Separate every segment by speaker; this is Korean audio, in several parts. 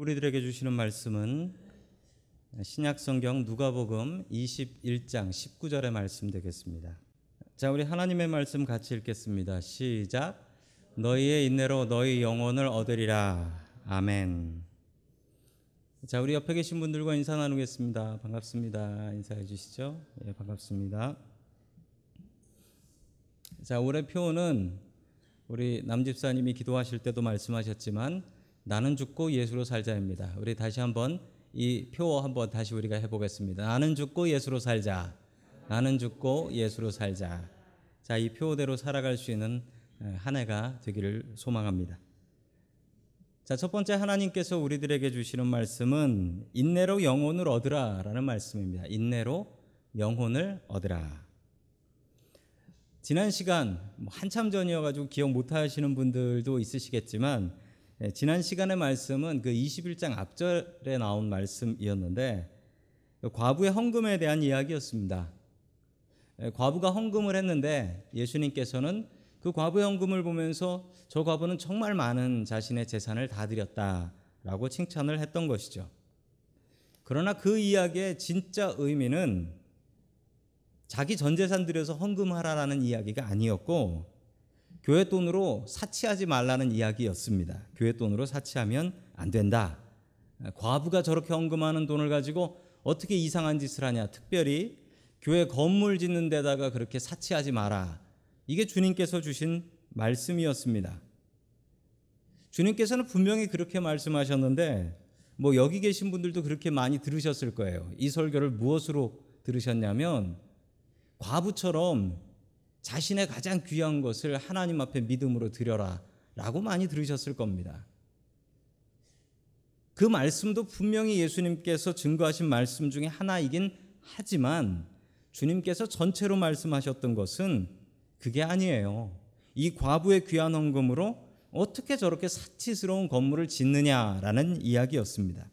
Speaker 1: 우리들에게 주시는 말씀은 신약 성경 누가복음 21장 19절의 말씀 되겠습니다. 자, 우리 하나님의 말씀 같이 읽겠습니다. 시작. 너희의 인내로 너희 영혼을 얻으리라. 아멘. 자, 우리 옆에 계신 분들과 인사 나누겠습니다. 반갑습니다. 인사해 주시죠. 예, 반갑습니다. 자, 올해 표는 우리 남집사님이 기도하실 때도 말씀하셨지만 나는 죽고 예수로 살자입니다. 우리 다시 한번 이 표 한번 다시 우리가 해보겠습니다. 나는 죽고 예수로 살자. 나는 죽고 예수로 살자. 자, 이 표대로 살아갈 수 있는 한 해가 되기를 소망합니다. 자, 첫 번째 하나님께서 우리들에게 주시는 말씀은 인내로 영혼을 얻으라 라는 말씀입니다. 인내로 영혼을 얻으라. 지난 시간 뭐 한참 전이어가지고 기억 못 하시는 분들도 있으시겠지만 예, 지난 시간의 말씀은 그 21장 앞절에 나온 말씀이었는데 과부의 헌금에 대한 이야기였습니다. 예, 과부가 헌금을 했는데 예수님께서는 그 과부의 헌금을 보면서 저 과부는 정말 많은 자신의 재산을 다 드렸다라고 칭찬을 했던 것이죠. 그러나 그 이야기의 진짜 의미는 자기 전 재산 들여서 헌금하라라는 이야기가 아니었고 교회 돈으로 사치하지 말라는 이야기였습니다. 교회 돈으로 사치하면 안 된다. 과부가 저렇게 헌금하는 돈을 가지고 어떻게 이상한 짓을 하냐. 특별히 교회 건물 짓는 데다가 그렇게 사치하지 마라. 이게 주님께서 주신 말씀이었습니다. 주님께서는 분명히 그렇게 말씀하셨는데 뭐 여기 계신 분들도 그렇게 많이 들으셨을 거예요. 이 설교를 무엇으로 들으셨냐면 과부처럼 자신의 가장 귀한 것을 하나님 앞에 믿음으로 드려라 라고 많이 들으셨을 겁니다. 그 말씀도 분명히 예수님께서 증거하신 말씀 중에 하나이긴 하지만 주님께서 전체로 말씀하셨던 것은 그게 아니에요. 이 과부의 귀한 헌금으로 어떻게 저렇게 사치스러운 건물을 짓느냐라는 이야기였습니다.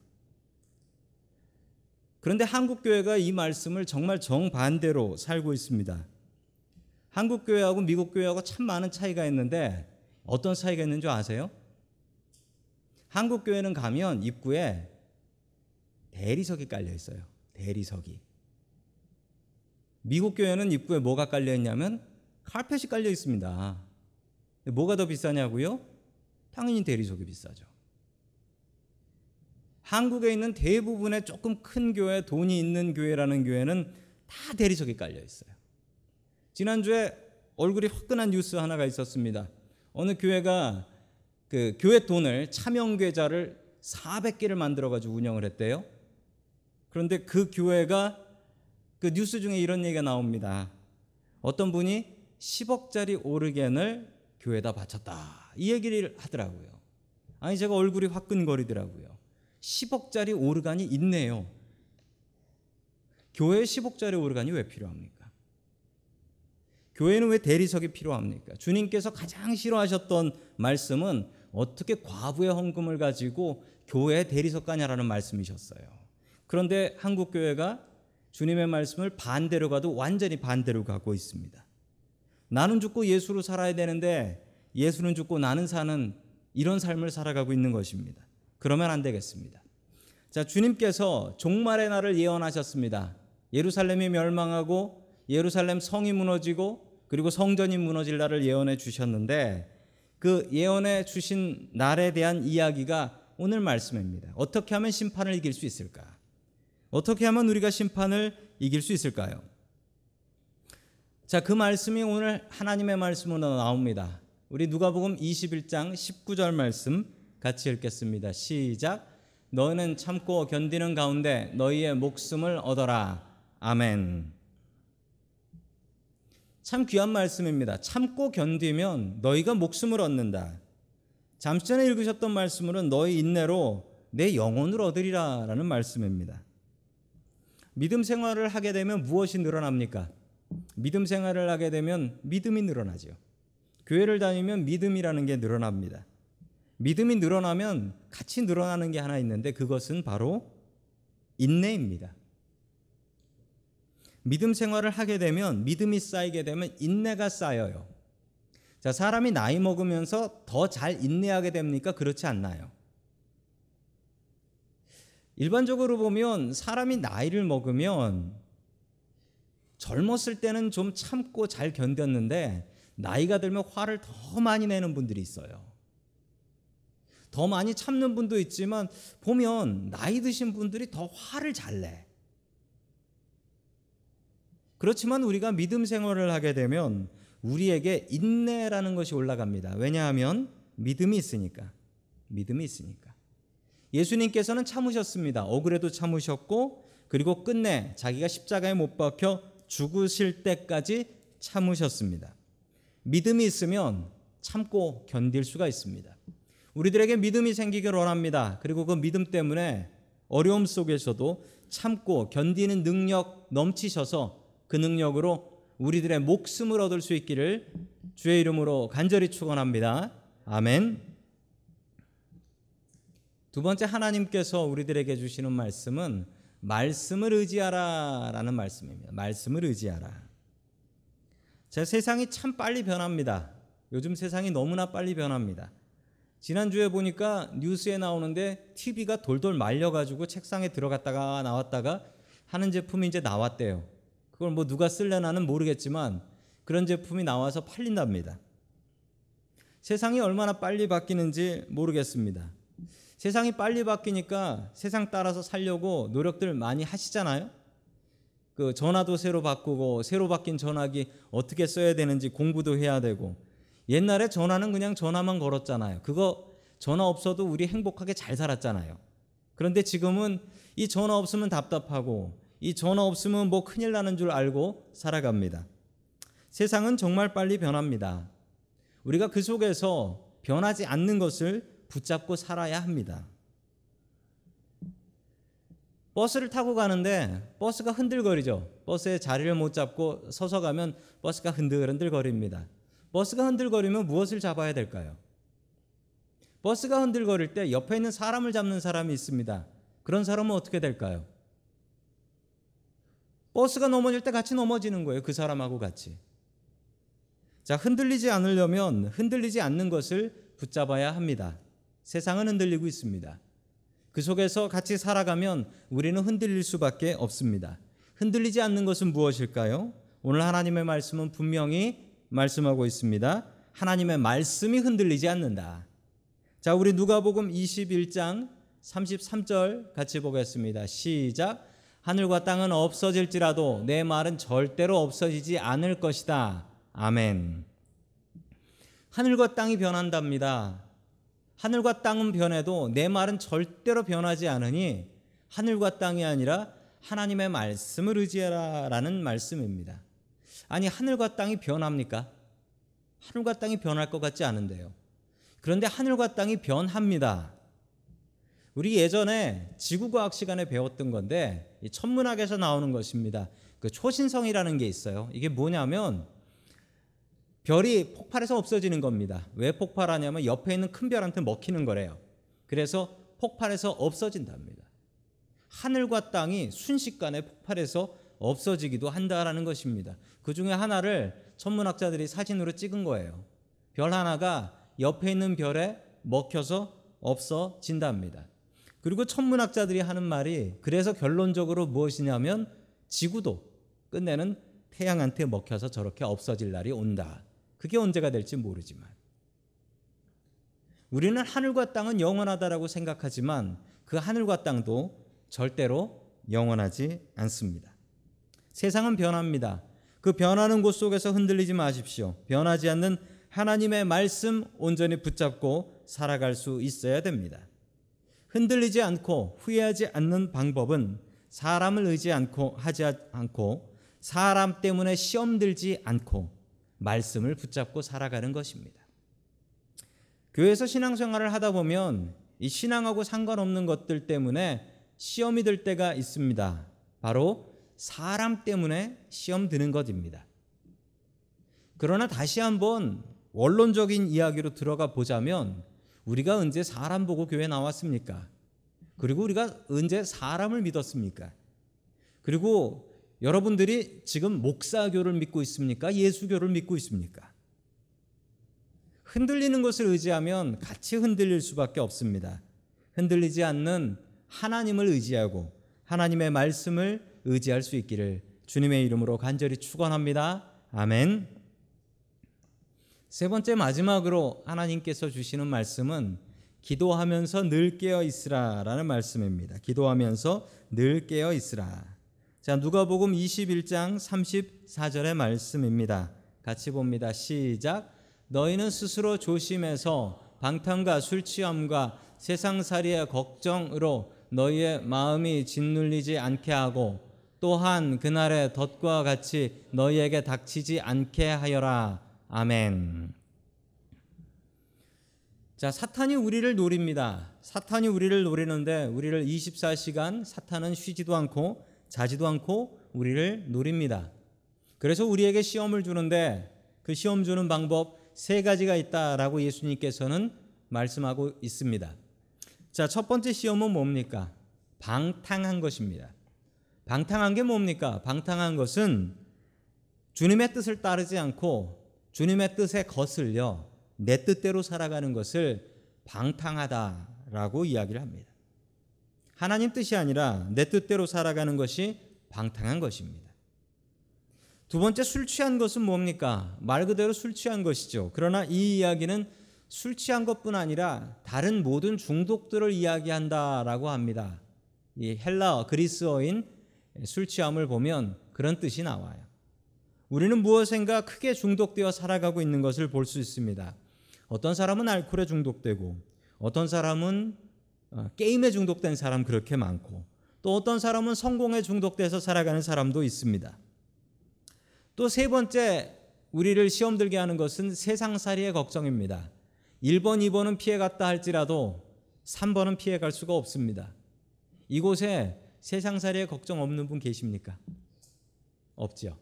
Speaker 1: 그런데 한국 교회가 이 말씀을 정말 정반대로 살고 있습니다. 한국 교회하고 미국 교회하고 참 많은 차이가 있는데 어떤 차이가 있는 줄 아세요? 한국 교회는 가면 입구에 대리석이 깔려 있어요. 대리석이. 미국 교회는 입구에 뭐가 깔려 있냐면 카펫이 깔려 있습니다. 뭐가 더 비싸냐고요? 당연히 대리석이 비싸죠. 한국에 있는 대부분의 조금 큰 교회, 돈이 있는 교회라는 교회는 다 대리석이 깔려 있어요. 지난주에 얼굴이 화끈한 뉴스 하나가 있었습니다. 어느 교회가 그 교회 돈을 차명 계좌를 400개를 만들어 가지고 운영을 했대요. 그런데 그 교회가 그 뉴스 중에 이런 얘기가 나옵니다. 어떤 분이 10억짜리 오르겐을 교회에다 바쳤다. 이 얘기를 하더라고요. 아니 제가 얼굴이 화끈거리더라고요. 10억짜리 오르간이 있네요. 교회에 10억짜리 오르간이 왜 필요합니까? 교회는 왜 대리석이 필요합니까? 주님께서 가장 싫어하셨던 말씀은 어떻게 과부의 헌금을 가지고 교회에 대리석 가냐라는 말씀이셨어요. 그런데 한국 교회가 주님의 말씀을 반대로 가도 완전히 반대로 가고 있습니다. 나는 죽고 예수로 살아야 되는데 예수는 죽고 나는 사는 이런 삶을 살아가고 있는 것입니다. 그러면 안 되겠습니다. 자, 주님께서 종말의 날을 예언하셨습니다. 예루살렘이 멸망하고 예루살렘 성이 무너지고 그리고 성전이 무너질 날을 예언해 주셨는데 그 예언해 주신 날에 대한 이야기가 오늘 말씀입니다. 어떻게 하면 심판을 이길 수 있을까? 어떻게 하면 우리가 심판을 이길 수 있을까요? 자, 그 말씀이 오늘 하나님의 말씀으로 나옵니다. 우리 누가복음 21장 19절 말씀 같이 읽겠습니다. 시작. 너는 참고 견디는 가운데 너희의 목숨을 얻어라. 아멘. 참 귀한 말씀입니다. 참고 견디면 너희가 목숨을 얻는다. 잠시 전에 읽으셨던 말씀으로는 너희 인내로 내 영혼을 얻으리라 라는 말씀입니다. 믿음 생활을 하게 되면 무엇이 늘어납니까? 믿음 생활을 하게 되면 믿음이 늘어나죠. 교회를 다니면 믿음이라는 게 늘어납니다. 믿음이 늘어나면 같이 늘어나는 게 하나 있는데 그것은 바로 인내입니다. 믿음 생활을 하게 되면 믿음이 쌓이게 되면 인내가 쌓여요. 자, 사람이 나이 먹으면서 더 잘 인내하게 됩니까? 그렇지 않나요? 일반적으로 보면 사람이 나이를 먹으면 젊었을 때는 좀 참고 잘 견뎠는데 나이가 들면 화를 더 많이 내는 분들이 있어요. 더 많이 참는 분도 있지만 보면 나이 드신 분들이 더 화를 잘 내. 그렇지만 우리가 믿음 생활을 하게 되면 우리에게 인내라는 것이 올라갑니다. 왜냐하면 믿음이 있으니까. 믿음이 있으니까. 예수님께서는 참으셨습니다. 억울해도 참으셨고 그리고 끝내 자기가 십자가에 못 박혀 죽으실 때까지 참으셨습니다. 믿음이 있으면 참고 견딜 수가 있습니다. 우리들에게 믿음이 생기길 원합니다. 그리고 그 믿음 때문에 어려움 속에서도 참고 견디는 능력 넘치셔서 그 능력으로 우리들의 목숨을 얻을 수 있기를 주의 이름으로 간절히 축원합니다. 아멘. 두 번째 하나님께서 우리들에게 주시는 말씀은 말씀을 의지하라라는 말씀입니다. 말씀을 의지하라. 제 세상이 참 빨리 변합니다. 요즘 세상이 너무나 빨리 변합니다. 지난주에 보니까 뉴스에 나오는데 TV가 돌돌 말려가지고 책상에 들어갔다가 나왔다가 하는 제품이 이제 나왔대요. 그걸 뭐 누가 쓸려나는 모르겠지만 그런 제품이 나와서 팔린답니다. 세상이 얼마나 빨리 바뀌는지 모르겠습니다. 세상이 빨리 바뀌니까 세상 따라서 살려고 노력들 많이 하시잖아요. 그 전화도 새로 바꾸고 새로 바뀐 전화기 어떻게 써야 되는지 공부도 해야 되고 옛날에 전화는 그냥 전화만 걸었잖아요. 그거 전화 없어도 우리 행복하게 잘 살았잖아요. 그런데 지금은 이 전화 없으면 답답하고 이 전화 없으면 뭐 큰일 나는 줄 알고 살아갑니다. 세상은 정말 빨리 변합니다. 우리가 그 속에서 변하지 않는 것을 붙잡고 살아야 합니다. 버스를 타고 가는데 버스가 흔들거리죠. 버스에 자리를 못 잡고 서서 가면 버스가 흔들흔들거립니다. 버스가 흔들거리면 무엇을 잡아야 될까요? 버스가 흔들거릴 때 옆에 있는 사람을 잡는 사람이 있습니다. 그런 사람은 어떻게 될까요? 버스가 넘어질 때 같이 넘어지는 거예요. 그 사람하고 같이. 자, 흔들리지 않으려면 흔들리지 않는 것을 붙잡아야 합니다. 세상은 흔들리고 있습니다. 그 속에서 같이 살아가면 우리는 흔들릴 수밖에 없습니다. 흔들리지 않는 것은 무엇일까요? 오늘 하나님의 말씀은 분명히 말씀하고 있습니다. 하나님의 말씀이 흔들리지 않는다. 자, 우리 누가복음 21장 33절 같이 보겠습니다. 시작. 하늘과 땅은 없어질지라도 내 말은 절대로 없어지지 않을 것이다. 아멘. 하늘과 땅이 변한답니다. 하늘과 땅은 변해도 내 말은 절대로 변하지 않으니 하늘과 땅이 아니라 하나님의 말씀을 의지해라 라는 말씀입니다. 아니 하늘과 땅이 변합니까? 하늘과 땅이 변할 것 같지 않은데요. 그런데 하늘과 땅이 변합니다. 우리 예전에 지구과학 시간에 배웠던 건데 천문학에서 나오는 것입니다. 그 초신성이라는 게 있어요. 이게 뭐냐면 별이 폭발해서 없어지는 겁니다. 왜 폭발하냐면 옆에 있는 큰 별한테 먹히는 거래요. 그래서 폭발해서 없어진답니다. 하늘과 땅이 순식간에 폭발해서 없어지기도 한다라는 것입니다. 그 중에 하나를 천문학자들이 사진으로 찍은 거예요. 별 하나가 옆에 있는 별에 먹혀서 없어진답니다. 그리고 천문학자들이 하는 말이 그래서 결론적으로 무엇이냐면 지구도 끝내는 태양한테 먹혀서 저렇게 없어질 날이 온다. 그게 언제가 될지 모르지만 우리는 하늘과 땅은 영원하다라고 생각하지만 그 하늘과 땅도 절대로 영원하지 않습니다. 세상은 변합니다. 그 변하는 곳 속에서 흔들리지 마십시오. 변하지 않는 하나님의 말씀 온전히 붙잡고 살아갈 수 있어야 됩니다. 흔들리지 않고 후회하지 않는 방법은 사람을 의지 않고 하지 않고 사람 때문에 시험 들지 않고 말씀을 붙잡고 살아가는 것입니다. 교회에서 신앙생활을 하다 보면 이 신앙하고 상관없는 것들 때문에 시험이 들 때가 있습니다. 바로 사람 때문에 시험 드는 것입니다. 그러나 다시 한번 원론적인 이야기로 들어가 보자면 우리가 언제 사람 보고 교회 나왔습니까? 그리고 우리가 언제 사람을 믿었습니까? 그리고 여러분들이 지금 목사교를 믿고 있습니까? 예수교를 믿고 있습니까? 흔들리는 것을 의지하면 같이 흔들릴 수밖에 없습니다. 흔들리지 않는 하나님을 의지하고 하나님의 말씀을 의지할 수 있기를 주님의 이름으로 간절히 축원합니다. 아멘. 세 번째 마지막으로 하나님께서 주시는 말씀은 기도하면서 늘 깨어 있으라라는 말씀입니다. 기도하면서 늘 깨어 있으라. 자, 누가복음 21장 34절의 말씀입니다. 같이 봅니다. 시작. 너희는 스스로 조심해서 방탕과 술 취함과 세상살이의 걱정으로 너희의 마음이 짓눌리지 않게 하고 또한 그날의 덫과 같이 너희에게 닥치지 않게 하여라. 아멘. 자, 사탄이 우리를 노립니다. 사탄이 우리를 노리는데 우리를 24시간 사탄은 쉬지도 않고 자지도 않고 우리를 노립니다. 그래서 우리에게 시험을 주는데 그 시험 주는 방법 세 가지가 있다라고 예수님께서는 말씀하고 있습니다. 자, 첫 번째 시험은 뭡니까? 방탕한 것입니다. 방탕한 게 뭡니까? 방탕한 것은 주님의 뜻을 따르지 않고 주님의 뜻에 거슬려 내 뜻대로 살아가는 것을 방탕하다라고 이야기를 합니다. 하나님 뜻이 아니라 내 뜻대로 살아가는 것이 방탕한 것입니다. 두 번째 술 취한 것은 뭡니까? 말 그대로 술 취한 것이죠. 그러나 이 이야기는 술 취한 것뿐 아니라 다른 모든 중독들을 이야기한다라고 합니다. 이 헬라어 그리스어인 술 취함을 보면 그런 뜻이 나와요. 우리는 무엇인가 크게 중독되어 살아가고 있는 것을 볼 수 있습니다. 어떤 사람은 알코올에 중독되고 어떤 사람은 어, 게임에 중독된 사람 그렇게 많고 또 어떤 사람은 성공에 중독돼서 살아가는 사람도 있습니다. 또 세 번째 우리를 시험 들게 하는 것은 세상살이의 걱정입니다. 1번, 2번은 피해갔다 할지라도 3번은 피해갈 수가 없습니다. 이곳에 세상살이의 걱정 없는 분 계십니까? 없죠.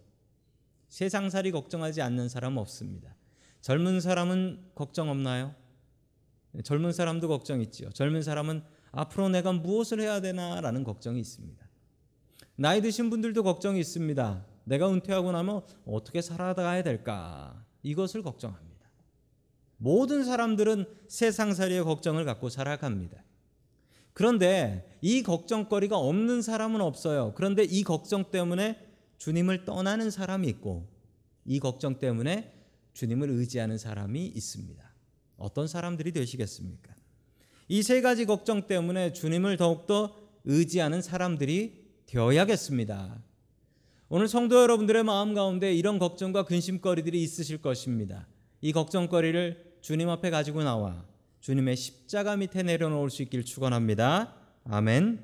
Speaker 1: 세상살이 걱정하지 않는 사람 없습니다. 젊은 사람은 걱정 없나요? 젊은 사람도 걱정 있지요. 젊은 사람은 앞으로 내가 무엇을 해야 되나라는 걱정이 있습니다. 나이 드신 분들도 걱정이 있습니다. 내가 은퇴하고 나면 어떻게 살아가야 될까? 이것을 걱정합니다. 모든 사람들은 세상살이의 걱정을 갖고 살아갑니다. 그런데 이 걱정거리가 없는 사람은 없어요. 그런데 이 걱정 때문에 주님을 떠나는 사람이 있고 이 걱정 때문에 주님을 의지하는 사람이 있습니다. 어떤 사람들이 되시겠습니까? 이 세 가지 걱정 때문에 주님을 더욱더 의지하는 사람들이 되어야겠습니다. 오늘 성도 여러분들의 마음 가운데 이런 걱정과 근심거리들이 있으실 것입니다. 이 걱정거리를 주님 앞에 가지고 나와 주님의 십자가 밑에 내려놓을 수 있길 축원합니다. 아멘.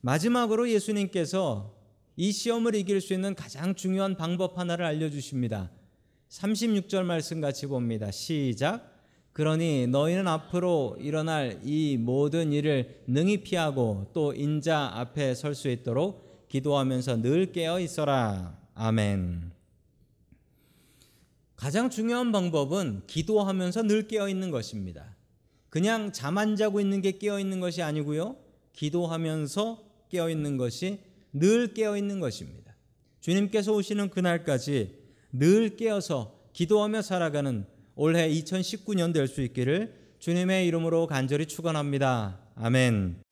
Speaker 1: 마지막으로 예수님께서 이 시험을 이길 수 있는 가장 중요한 방법 하나를 알려주십니다. 36절 말씀 같이 봅니다. 시작. 그러니 너희는 앞으로 일어날 이 모든 일을 능히 피하고 또 인자 앞에 설 수 있도록 기도하면서 늘 깨어 있어라. 아멘. 가장 중요한 방법은 기도하면서 늘 깨어 있는 것입니다. 그냥 잠 안 자고 있는 게 깨어 있는 것이 아니고요. 기도하면서 깨어 있는 것이 늘 깨어 있는 것입니다. 주님께서 오시는 그날까지 늘 깨어서 기도하며 살아가는 올해 2019년 될 수 있기를 주님의 이름으로 간절히 축원합니다. 아멘.